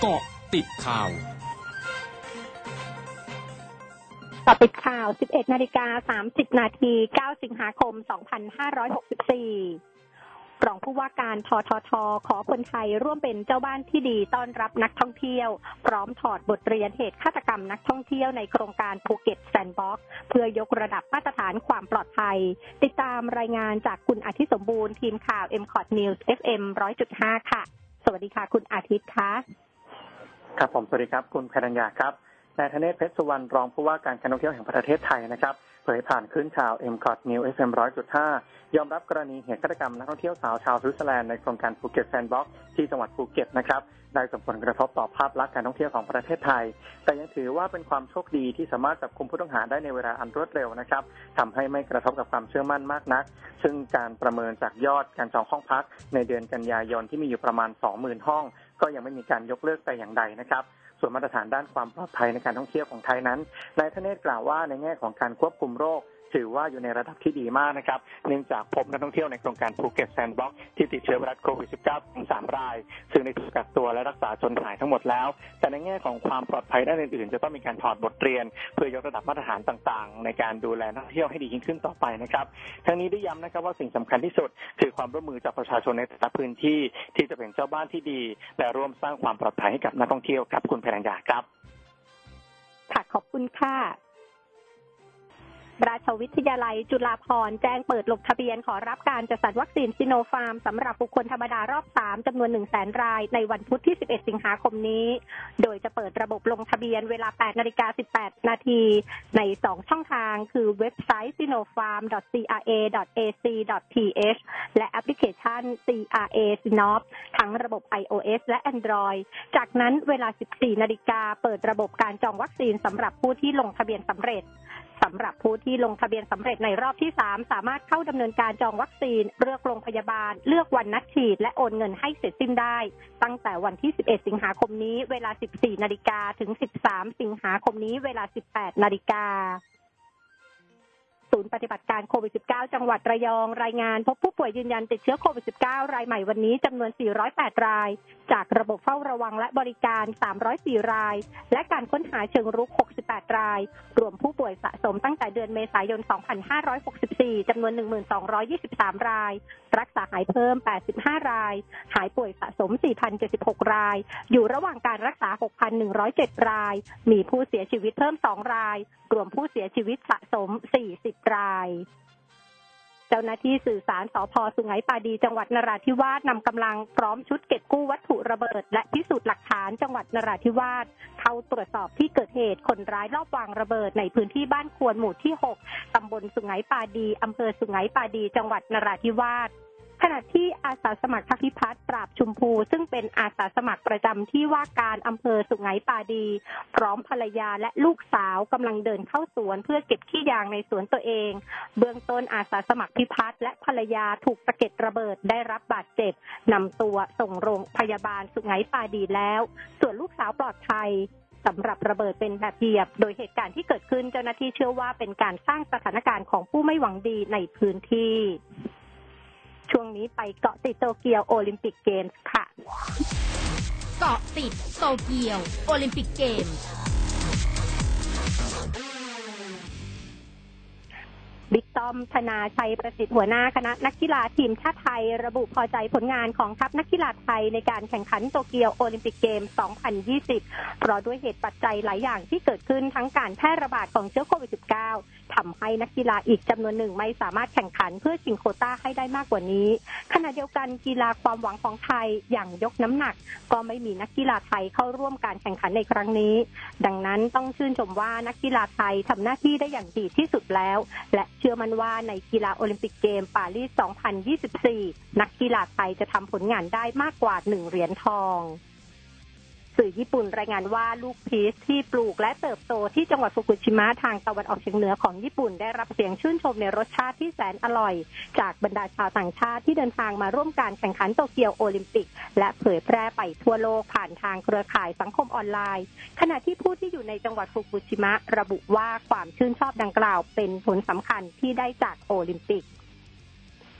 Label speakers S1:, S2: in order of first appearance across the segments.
S1: เกาะติดข่าว
S2: เกาะติดข่าว 11 นาฬิกา 30 นาที 9 สิงหาคม 2564 รองผู้ว่าการททท ขอคนไทยร่วมเป็นเจ้าบ้านที่ดีต้อนรับนักท่องเที่ยว พร้อมถอดบทเรียนเหตุฆาตกรรมนักท่องเที่ยวในโครงการภูเก็ตแซนด์บ็อกซ์เพื่อยกระดับมาตรฐานความปลอดภัย ติดตามรายงานจากคุณอาทิตย์สมบูรณ์ทีมข่าว m c o t News FM 100.5 ค่ะ สวัสดีค่ะ คุณอาทิตย์คะ
S3: ครับผมสวัสดีครับคุณแพรัญญาครับนายธเนศเพชรสุวรรณรองผู้ว่าการการท่องเที่ยวแห่งประเทศไทยนะครับเผยผ่านขึ้นข่าว m c o t New FM 100.5 ยอมรับกรณีเหตุฆาตกรรมนักท่องเที่ยวสาวชาวสวิตเซอร์แลนด์ในโครงการภูเก็ตแซนด์บ็อกซ์ที่จังหวัดภูเก็ตนะครับได้ส่งผลกระทบต่อภาพลักษณ์การท่องเที่ยวของประเทศไทย แต่ยังถือว่าเป็นความโชคดีที่สามารถจับกุมผู้ต้องหาได้ในเวลาอันรวดเร็วนะครับทำให้ไม่กระทบกับความเชื่อมั่นมากนัก ซึ่งการประเมินจากยอดการจองห้องพักในเดือนกันยายนที่มีอยู่ประมาณ 20,000 ห้อง ก็ยังไม่มีการยกเลิกแต่อย่างใดนะครับ ส่วนมาตรฐานด้านความปลอดภัยในการท่องเที่ยวของไทยนั้นนายธเนศกล่าวว่าในแง่ของการควบคุมโรค ถือว่าอยู่ในระดับที่ดีมากนะครับ เนื่องจากพบนักท่องเที่ยวในโครงการภูเก็ตแซนด์บ็อกซ์ที่ติดเชื้อไวรัสโควิด -19 ถึง3ราย ซึ่งได้ถูกกักตัวและรักษาจนหายทั้งหมดแล้ว แต่ในแง่ของความปลอดภัยด้านอื่นๆ จะต้องมีการถอดบทเรียน เพื่อยกระดับมาตรฐานต่างๆ ในการดูแลนักท่องเที่ยวให้ดียิ่งขึ้นต่อไปนะครับ ทั้งนี้ได้ย้ำนะครับว่าสิ่งสำคัญที่สุด คือความร่วมมือจากประชาชนในแต่ละพื้นที่ที่จะเป็นเจ้าบ้านที่ดี และร่วมสร้างความปลอดภัยให้กับนักท่องเที่ยวครับคุณพรัญญาครับ
S2: ค่ะขอบคุณค่ะ ราชวิทยาลัยจุฬาภรณ์แจ้งเปิดลงทะเบียนขอรับการจัดสรรวัคซีนซิโนฟาร์มสำหรับบุคคลธรรมดารอบ 3จำนวน 1 0 0 0 0แสนรายในวันพุธที่ 11 สิงหาคมนี้ โดยจะเปิดระบบลงทะเบียนเวลา 8 นาฬิกา 18 นาที ใน 2 ช่องทางคือเว็บไซต์ sinopharm.cra.ac.th และแอปพลิเคชัน CRA Sinop ทั้งระบบ iOS และ Android จากนั้นเวลา 14 นาฬิกาเปิดระบบการจองวัคซีนสำหรับผู้ที่ลงทะเบียนสำเร็จ สำหรับผู้ที่ลงทะเบียนสำเร็จในรอบที่ 3 สามารถเข้าดำเนินการจองวัคซีน เลือกโรงพยาบาล เลือกวันนัดฉีด และโอนเงินให้เสร็จสิ้นได้ ตั้งแต่วันที่ 11 สิงหาคมนี้เวลา 14 นาฬิกาถึง 13 สิงหาคมนี้เวลา 18 นาฬิกา ศูนย์ปฏิบัติการโควิด -19 จังหวัดระยอง รายงานพบผู้ป่วยยืนยันติดเชื้อโควิด -19 รายใหม่วันนี้จำนวน 408 ราย จากระบบเฝ้าระวังและบริการ 304 ราย และการค้นหาเชิงรุก 68 ราย รวมผู้ป่วยสะสมตั้งแต่เดือนเมษายน 2564 จำนวน 1,223 ราย รักษาหายเพิ่ม 85 ราย หายป่วยสะสม 4,076 ราย อยู่ระหว่างการรักษา 6,107 ราย มีผู้เสียชีวิตเพิ่ม 2 ราย รวมผู้เสียชีวิตสะสม 40ราย เจ้าหน้าที่สื่อสารสพสุไหงปาดี จังหวัดนราธิวาสนำกำลังพร้อมชุดเก็บกู้วัตถุระเบิด และพิสูจน์หลักฐานจังหวัดนราธิวาสเข้าตรวจสอบที่เกิดเหตุคนร้ายรอบวางระเบิดในพื้นที่บ้านควรหมู่ที่ 6 ตำบลสุไหงปาดีอำเภอสุไหงปาดี จังหวัดนราธิวาส ขณะที่อาสาสมัครทักพิพัฒน์ปราบชุมพู ซึ่งเป็นอาสาสมัครประจำที่ว่าการอำเภอสุไหงปาดี พร้อมภรรยาและลูกสาวกำลังเดินเข้าสวน เพื่อเก็บขี้ยางในสวนตัวเอง เบื้องต้นอาสาสมัครพิพัฒน์และภรรยาถูกสะเก็ดระเบิดได้รับบาดเจ็บนำตัวส่งโรงพยาบาลสุไหงปาดีแล้ว ส่วนลูกสาวปลอดภัยสำหรับระเบิดเป็นแบบเหยียบ โดยเหตุการณ์ที่เกิดขึ้นเจ้าหน้าที่เชื่อว่าเป็นการสร้างสถานการณ์ของผู้ไม่หวังดีในพื้นที่ ช่วงนี้ไปเกาะติดโตเกียวโอลิมปิกเกมส์ค่ะ
S4: เกาะติดโตเกียวโอลิมปิกเกมส์
S2: นายธนาไชยประสิทธิ์หัวหน้าคณะนักกีฬาทีมชาติไทย ระบุพอใจผลงานของทัพนักกีฬาไทยในการแข่งขันโตเกียวโอลิมปิกเกม 2020 เพราะด้วยเหตุปัจจัยหลายอย่างที่เกิดขึ้นทั้งการแพร่ระบาดของเชื้อโควิด -19 ทำให้นักกีฬาอีกจำนวนหนึ่งไม่สามารถแข่งขันเพื่อชิงโคต้าให้ได้มากกว่านี้ ขณะเดียวกันกีฬาความหวังของไทยอย่างยกน้ำหนัก ก็ไม่มีนักกีฬาไทยเข้าร่วมการแข่งขันในครั้งนี้ ดังนั้นต้องชื่นชมว่านักกีฬาไทยทำหน้าที่ได้อย่างดีที่สุดแล้ว และเชื่อมันว่าในกีฬาโอลิมปิกเกมปารีส 2024 นักกีฬาไทยจะทำผลงานได้มากกว่าหนึ่งเหรียญทอง สื่อญี่ปุ่นรายงานว่าลูกพีชที่ปลูกและเติบโตที่จังหวัดฟุกุชิมะทางตะวันออกเฉียงเหนือของญี่ปุ่นได้รับเสียงชื่นชมในรสชาติที่แสนอร่อย จากบรรดาชาวต่างชาติที่เดินทางมาร่วมการแข่งขันโตเกียวโอลิมปิก และเผยแพร่ไปทั่วโลกผ่านทางเครือข่ายสังคมออนไลน์ ขณะที่ผู้ที่อยู่ในจังหวัดฟุกุชิมะระบุว่าความชื่นชอบดังกล่าวเป็นผลสำคัญที่ได้จากโอลิมปิก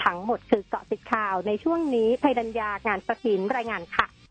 S2: ทั้งหมดคือเกาะติดข่าวในช่วงนี้ภัยดัญญางานสถินรายงานค่ะ